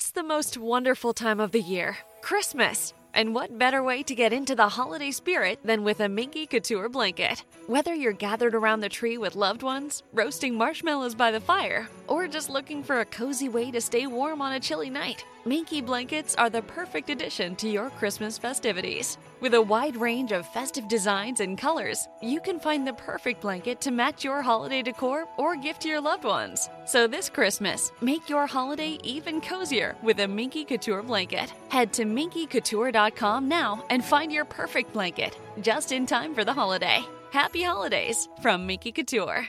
It's the most wonderful time of the year, Christmas. And what better way to get into the holiday spirit than with a Minky Couture blanket? Whether you're gathered around the tree with loved ones, roasting marshmallows by the fire, or just looking for a cozy way to stay warm on a chilly night, Minky blankets are the perfect addition to your Christmas festivities. With a wide range of festive designs and colors, you can find the perfect blanket to match your holiday decor or gift to your loved ones. So this Christmas, make your holiday even cozier with a Minky Couture blanket. Head to minkycouture.com now and find your perfect blanket, just in time for the holiday. Happy holidays from Minky Couture.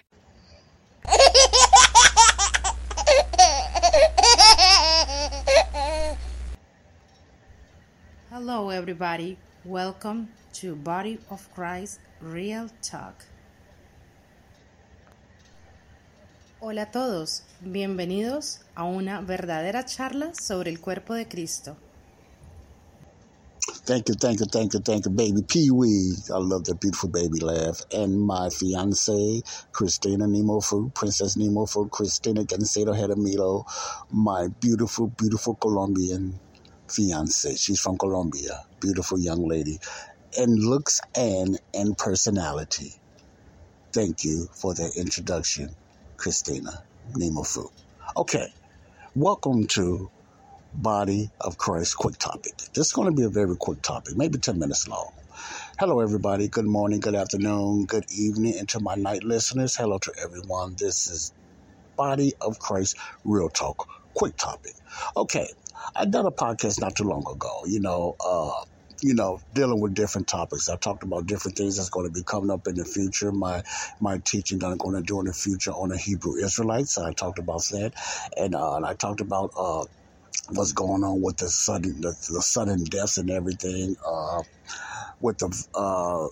Hello, everybody. Welcome to Body of Christ Real Talk. Hola a todos, bienvenidos a una verdadera charla sobre el cuerpo de Cristo. Thank you, thank you, thank you, thank you, baby Pee Wee. I love that beautiful baby laugh. And my fiance, Christina Nemo Princess Nemo Fruit, Christina Gancedo my beautiful, beautiful Colombian fiance. She's from Colombia. Beautiful young lady. In looks and in personality. Thank you for that introduction, Christina Nemo Fruit. Okay, welcome to Body of Christ quick topic. This is going to be a very quick topic, maybe 10 minutes long. Hello, everybody. Good morning, good afternoon, good evening, and to my night listeners, hello to everyone. This is Body of Christ Real Talk quick topic. Okay, I done a podcast not too long ago, you know, uh, you know, dealing with different topics. I talked about different things that's going to be coming up in the future. My my teaching that I'm going to do in the future on the Hebrew Israelites. I talked about that, and, uh, and I talked about uh, what's going on with the sudden the, the sudden deaths and everything. Uh, with the uh,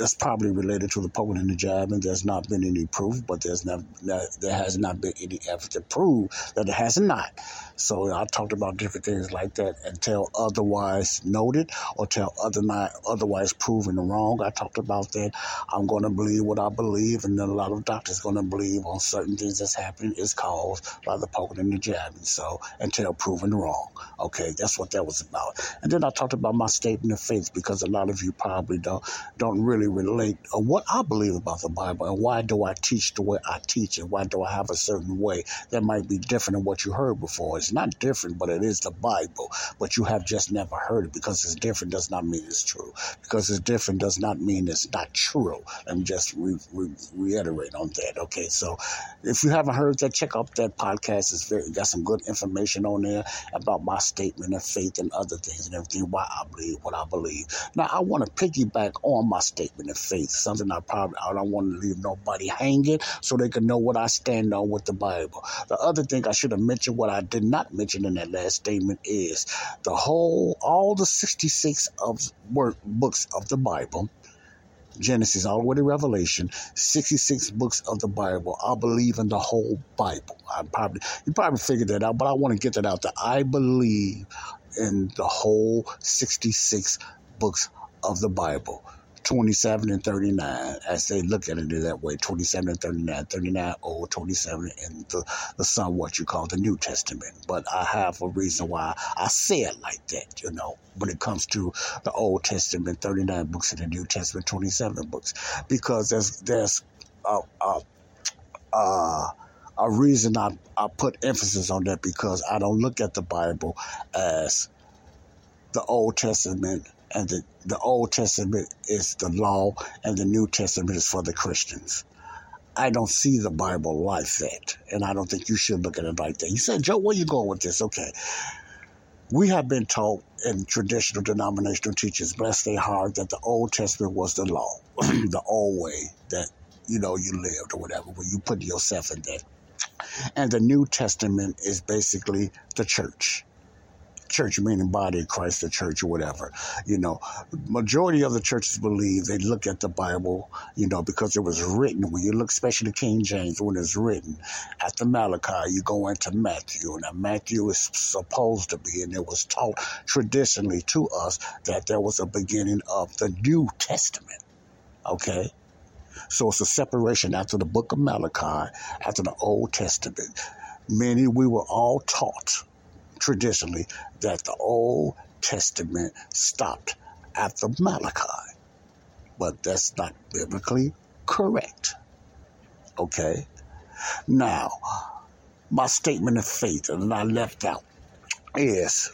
that's probably related to the poking and the jabbing. There's not been any proof, but there's not there has not been any effort to prove that it has not. So I talked about different things like that until otherwise noted or till other otherwise proven wrong. I talked about that. I'm going to believe what I believe, and then a lot of doctors going to believe on certain things that's happening is caused by the poking and the jabbing. So until proven wrong, okay, that's what that was about. And then I talked about my statement of faith because a lot of you probably don't don't really relate what I believe about the Bible and why do I teach the way I teach and why do I have a certain way that might be different than what you heard before. It's not different, but it is the Bible. But you have just never heard it because it's different does not mean it's true. Because it's different does not mean it's not true. Let me just re- re- reiterate on that. Okay, so if you haven't heard that, check out that podcast. It's very got some good information on there about my statement of faith and other things and everything. Why I believe what I believe. Now I want to piggyback on my statement of faith. Something I probably I don't want to leave nobody hanging so they can know what I stand on with the Bible. The other thing I should have mentioned what I did not mention in that last statement is the whole all the 66 of work books of the Bible Genesis all the way to Revelation, 66 books of the Bible. I believe in the whole Bible. I probably you probably figured that out, but I want to get that out there. I believe in the whole 66 books of the Bible. 27 and 39 as they look at it that way 27 and 39 39 old 27 in the, the somewhat you call the new testament. But i have a reason why i say it like that you know when it comes to the old testament 39 books in the new testament 27 books. Because there's there's a, a, a, a reason I, I put emphasis on that because i don't look at the bible as the old testament and the, the Old Testament is the law, and the New Testament is for the Christians. I don't see the Bible like that, and I don't think you should look at it like that. You said, Joe, where you going with this? Okay. We have been taught in traditional denominational teachers, bless their heart, that the Old Testament was the law, the old way that, you know, you lived or whatever, where you put yourself in that. And the New Testament is basically the church church, meaning body of Christ, the church or whatever. You know, majority of the churches believe they look at the Bible, you know, because it was written. When you look, especially King James, when it's written after Malachi, you go into Matthew, and Matthew is supposed to be, and it was taught traditionally to us that there was a beginning of the New Testament. Okay. So it's a separation after the book of Malachi, after the Old Testament. Many we were all taught traditionally that the Old Testament stopped after Malachi. But that's not biblically correct. Okay? Now, my statement of faith, and I left out, is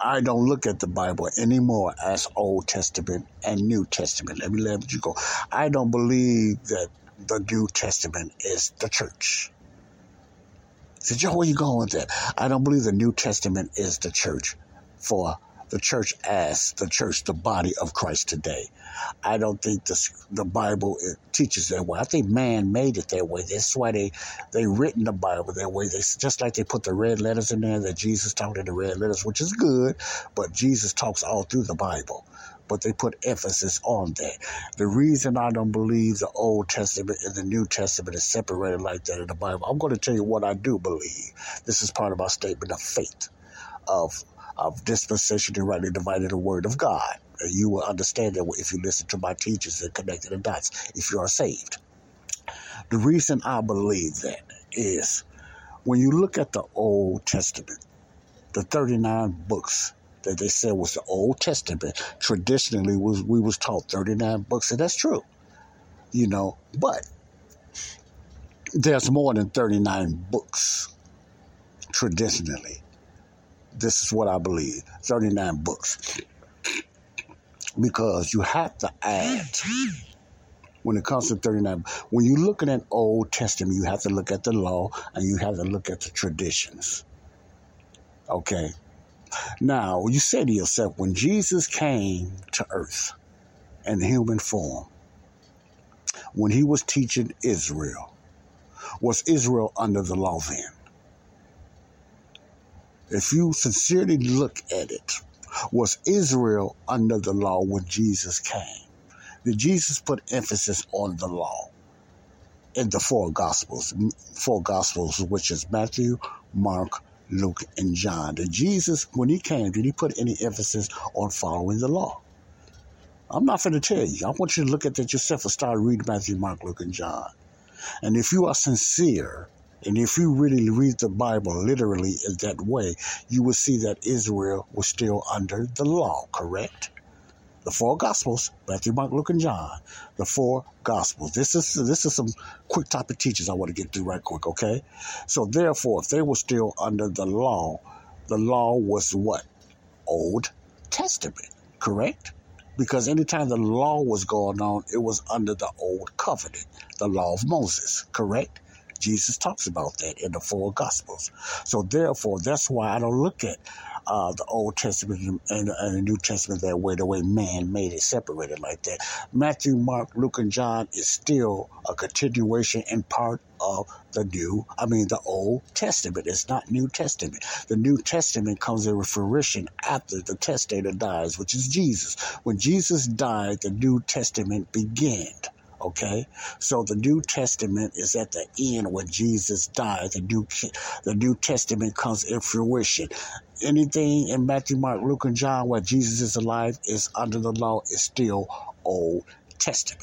I don't look at the Bible anymore as Old Testament and New Testament. Let me let you go. I don't believe that the New Testament is the church. Said, Joe, where you going with that? I don't believe the New Testament is the church for the church as the church, the body of Christ today. I don't think the, the Bible uh, teaches that way. I think man made it that way. That's why they they written the Bible that way. They just like they put the red letters in there that Jesus talked in the red letters, which is good, but Jesus talks all through the Bible. But they put emphasis on that. The reason I don't believe the Old Testament and the New Testament is separated like that in the Bible, I'm going to tell you what I do believe. This is part of my statement of faith, of of dispensation and rightly divided the word of God. You will understand that if you listen to my teachers and connected the dots, if you are saved. The reason I believe that is when you look at the Old Testament, the 39 books that they said was the Old Testament, traditionally was we was taught 39 books, and that's true. You know, but there's more than 39 books traditionally. This is what I believe 39 books. Because you have to add, when it comes to 39, when you look at an Old Testament, you have to look at the law and you have to look at the traditions. Okay? Now, you say to yourself, when Jesus came to earth in human form, when he was teaching Israel, was Israel under the law then? if you sincerely look at it, was Israel under the law when Jesus came? Did Jesus put emphasis on the law in the four gospels? Four gospels, which is Matthew, Mark, Luke, and John. Did Jesus, when he came, did he put any emphasis on following the law? I'm not going to tell you. I want you to look at that yourself and start reading Matthew, Mark, Luke, and John. And if you are sincere and if you really read the Bible literally in that way, you will see that Israel was still under the law, correct? The four Gospels, Matthew, Mark, Luke, and John. The four Gospels. This is this is some quick topic teachers I want to get through right quick, okay? So therefore, if they were still under the law, the law was what? Old Testament, correct? Because anytime the law was going on, it was under the old covenant, the law of Moses, correct? Jesus talks about that in the four Gospels. So therefore, that's why I don't look at uh, the Old Testament and, and, the New Testament that way, the way man made it separated like that. Matthew, Mark, Luke, and John is still a continuation and part of the New, I mean, the Old Testament. It's not New Testament. The New Testament comes in fruition after the testator dies, which is Jesus. When Jesus died, the New Testament began. Okay, so the New Testament is at the end when Jesus died. The New the New Testament comes in fruition. Anything in Matthew, Mark, Luke, and John where Jesus is alive is under the law is still Old Testament.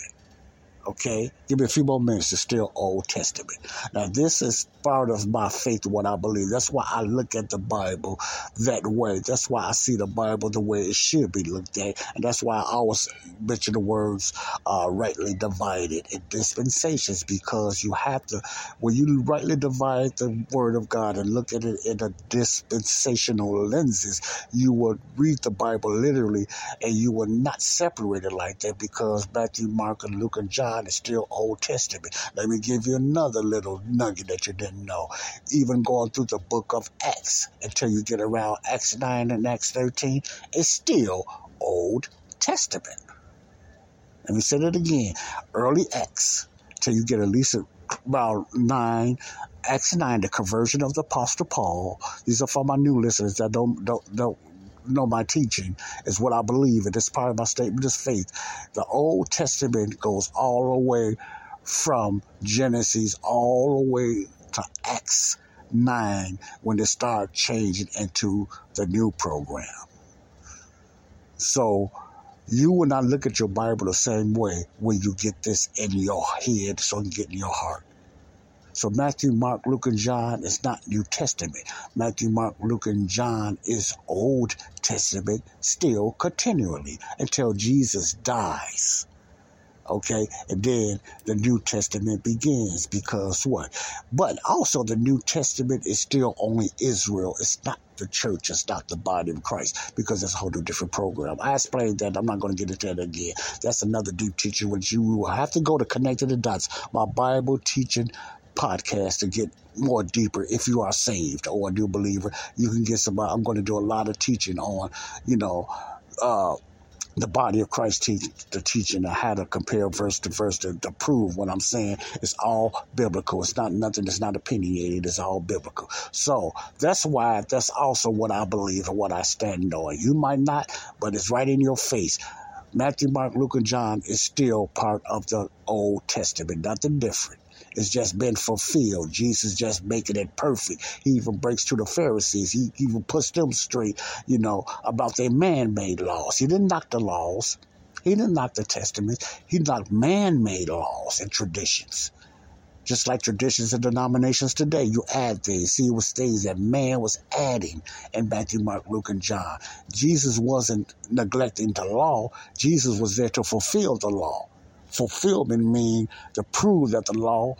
Okay, give me a few more minutes. It's still Old Testament. Now, this is part of my faith, what I believe. That's why I look at the Bible that way. That's why I see the Bible the way it should be looked at, and that's why I always mention the words uh, "rightly divided" in dispensations because you have to, when you rightly divide the Word of God and look at it in a dispensational lenses, you will read the Bible literally, and you will not separate it like that because Matthew, Mark, and Luke, and John God is still Old Testament. Let me give you another little nugget that you didn't know. Even going through the book of Acts until you get around Acts 9 and Acts 13, it's still Old Testament. Let me say that again. Early Acts, till you get at least about 9, Acts 9, the conversion of the Apostle Paul. These are for my new listeners that don't, don't, don't know my teaching is what I believe, and it's part of my statement of faith. The Old Testament goes all the way from Genesis all the way to Acts 9 when they start changing into the new program. So you will not look at your Bible the same way when you get this in your head, so you get in your heart. So Matthew, Mark, Luke, and John is not New Testament. Matthew, Mark, Luke, and John is Old Testament still continually until Jesus dies. Okay, and then the New Testament begins because what? But also, the New Testament is still only Israel. It's not the church. It's not the body of Christ because it's a whole different program. I explained that. I'm not going to get into that again. That's another deep teaching, which you will have to go to Connecting the Dots, my Bible teaching podcast to get more deeper if you are saved or a new believer. You can get some. I'm going to do a lot of teaching on, you know, uh, the body of Christ teach the teaching of how to compare verse to verse to, to prove what I'm saying It's all biblical. It's not nothing that's not opinionated, it's all biblical. So that's why that's also what I believe and what I stand on. You might not, but it's right in your face. Matthew, Mark, Luke, and John is still part of the Old Testament, nothing different. It's just been fulfilled. Jesus just making it perfect. He even breaks to the Pharisees. He even puts them straight, you know, about their man-made laws. He didn't knock the laws. He didn't knock the Testament. He knocked man-made laws and traditions. Just like traditions and denominations today, you add things. See, it was things that man was adding in Matthew, Mark, Luke, and John. Jesus wasn't neglecting the law. Jesus was there to fulfill the law fulfillment mean to prove that the law,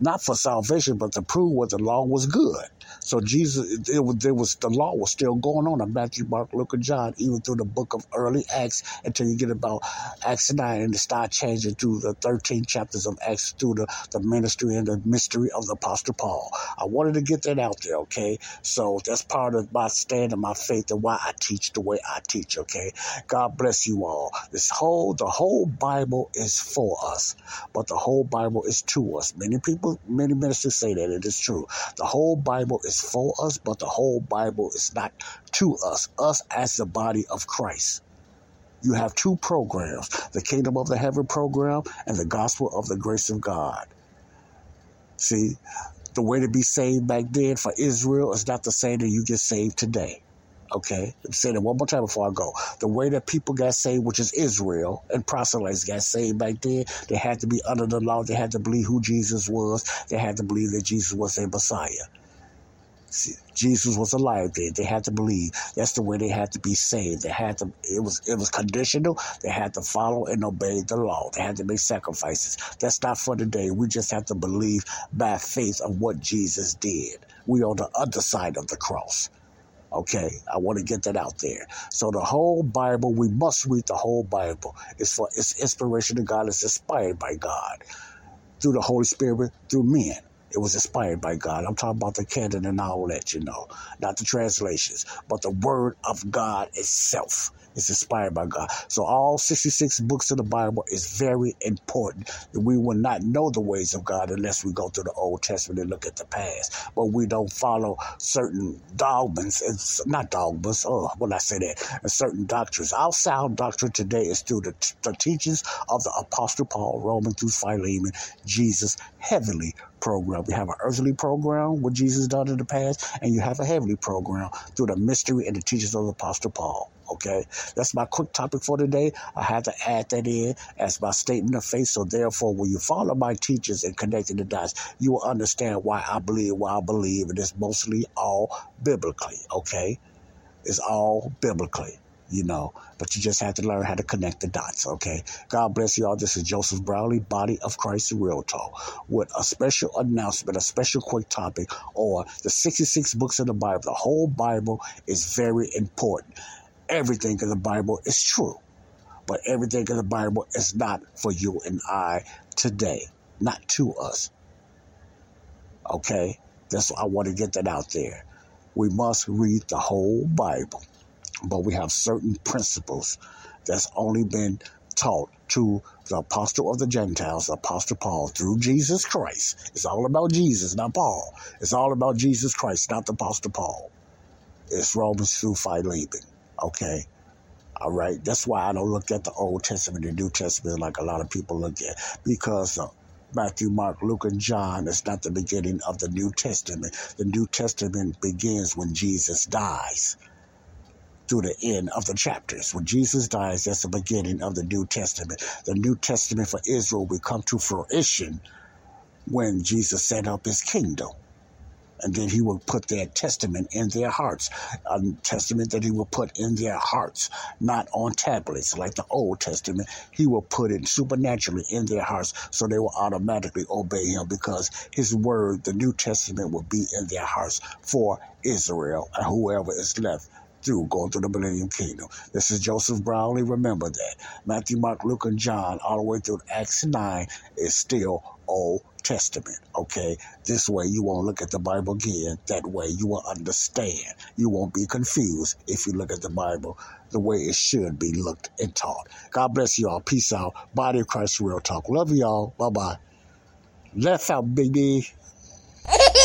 not for salvation, but to prove what the law was good. So Jesus, there was the law was still going on in Matthew, Mark, Luke, and John, even through the book of early Acts until you get about Acts 9 and start changing through the 13 chapters of Acts through the, the ministry and the mystery of the Apostle Paul. I wanted to get that out there, okay? So that's part of my stand and my faith and why I teach the way I teach, okay? God bless you all. This whole, the whole Bible is for us, but the whole Bible is to us. Many people, many ministers say that it is true. The whole Bible is for us, but the whole Bible is not to us, us as the body of Christ. You have two programs the Kingdom of the Heaven program and the Gospel of the Grace of God. See, the way to be saved back then for Israel is not the same that you get saved today. Okay, let me say that one more time before I go. The way that people got saved, which is Israel and proselytes got saved back then, they had to be under the law. They had to believe who Jesus was. They had to believe that Jesus was their Messiah. Jesus was alive then. They had to believe. That's the way they had to be saved. They had to. It was it was conditional. They had to follow and obey the law. They had to make sacrifices. That's not for today. We just have to believe by faith of what Jesus did. We on the other side of the cross. Okay, I want to get that out there. So the whole Bible, we must read the whole Bible. It's for it's inspiration of God. It's inspired by God through the Holy Spirit, through men. It was inspired by God. I'm talking about the canon and all that, you know, not the translations, but the Word of God itself is inspired by God. So all 66 books of the Bible is very important. We will not know the ways of God unless we go to the Old Testament and look at the past. But we don't follow certain dogmas, it's not dogmas, oh, when I say that, and certain doctrines. Our sound doctrine today is through the, the teachings of the Apostle Paul, Roman through Philemon, Jesus, heavenly program. We have an earthly program, what Jesus done in the past, and you have a heavenly program through the mystery and the teachings of the Apostle Paul. Okay, that's my quick topic for today. I had to add that in as my statement of faith. So therefore, when you follow my teachers and connecting the dots, you will understand why I believe why I believe, and it's mostly all biblically. Okay, it's all biblically you know, but you just have to learn how to connect the dots, okay? God bless you all. This is Joseph Brownlee, Body of Christ Real Talk, with a special announcement, a special quick topic on the 66 books of the Bible. The whole Bible is very important. Everything in the Bible is true, but everything in the Bible is not for you and I today, not to us. Okay? That's why I want to get that out there. We must read the whole Bible but we have certain principles that's only been taught to the apostle of the Gentiles, the apostle Paul, through Jesus Christ. It's all about Jesus, not Paul. It's all about Jesus Christ, not the apostle Paul. It's Romans through Philemon. Okay. All right. That's why I don't look at the Old Testament and New Testament like a lot of people look at because uh, Matthew, Mark, Luke, and John is not the beginning of the New Testament. The New Testament begins when Jesus dies through the end of the chapters. When Jesus dies, that's the beginning of the New Testament. The New Testament for Israel will come to fruition when Jesus set up his kingdom and then he will put that testament in their hearts, a testament that he will put in their hearts, not on tablets like the Old Testament. He will put it supernaturally in their hearts so they will automatically obey him because his word, the New Testament, will be in their hearts for Israel and whoever is left through going through the millennium kingdom. This is Joseph Brownlee. Remember that. Matthew, Mark, Luke, and John, all the way through Acts 9, is still Old Testament. Okay? This way you won't look at the Bible again. That way you will understand. You won't be confused if you look at the Bible the way it should be looked and taught. God bless you all. Peace out. Body of Christ Real Talk. Love you all. Bye bye. Left out, baby.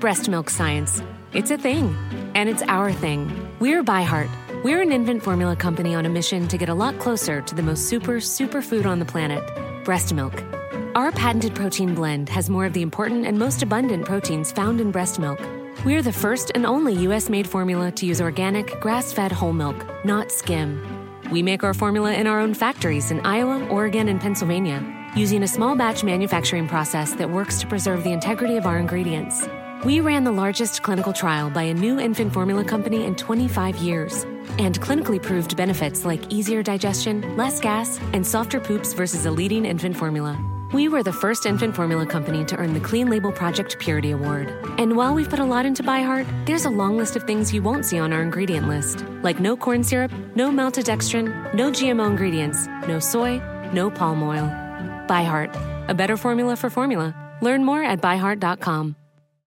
breast milk science. It's a thing, and it's our thing. We're ByHeart. We're an infant formula company on a mission to get a lot closer to the most super, super food on the planet breast milk. Our patented protein blend has more of the important and most abundant proteins found in breast milk. We're the first and only US made formula to use organic, grass fed whole milk, not skim. We make our formula in our own factories in Iowa, Oregon, and Pennsylvania, using a small batch manufacturing process that works to preserve the integrity of our ingredients. We ran the largest clinical trial by a new infant formula company in 25 years and clinically proved benefits like easier digestion, less gas, and softer poops versus a leading infant formula. We were the first infant formula company to earn the Clean Label Project Purity Award. And while we've put a lot into ByHeart, there's a long list of things you won't see on our ingredient list, like no corn syrup, no maltodextrin, no GMO ingredients, no soy, no palm oil. ByHeart, a better formula for formula. Learn more at byheart.com.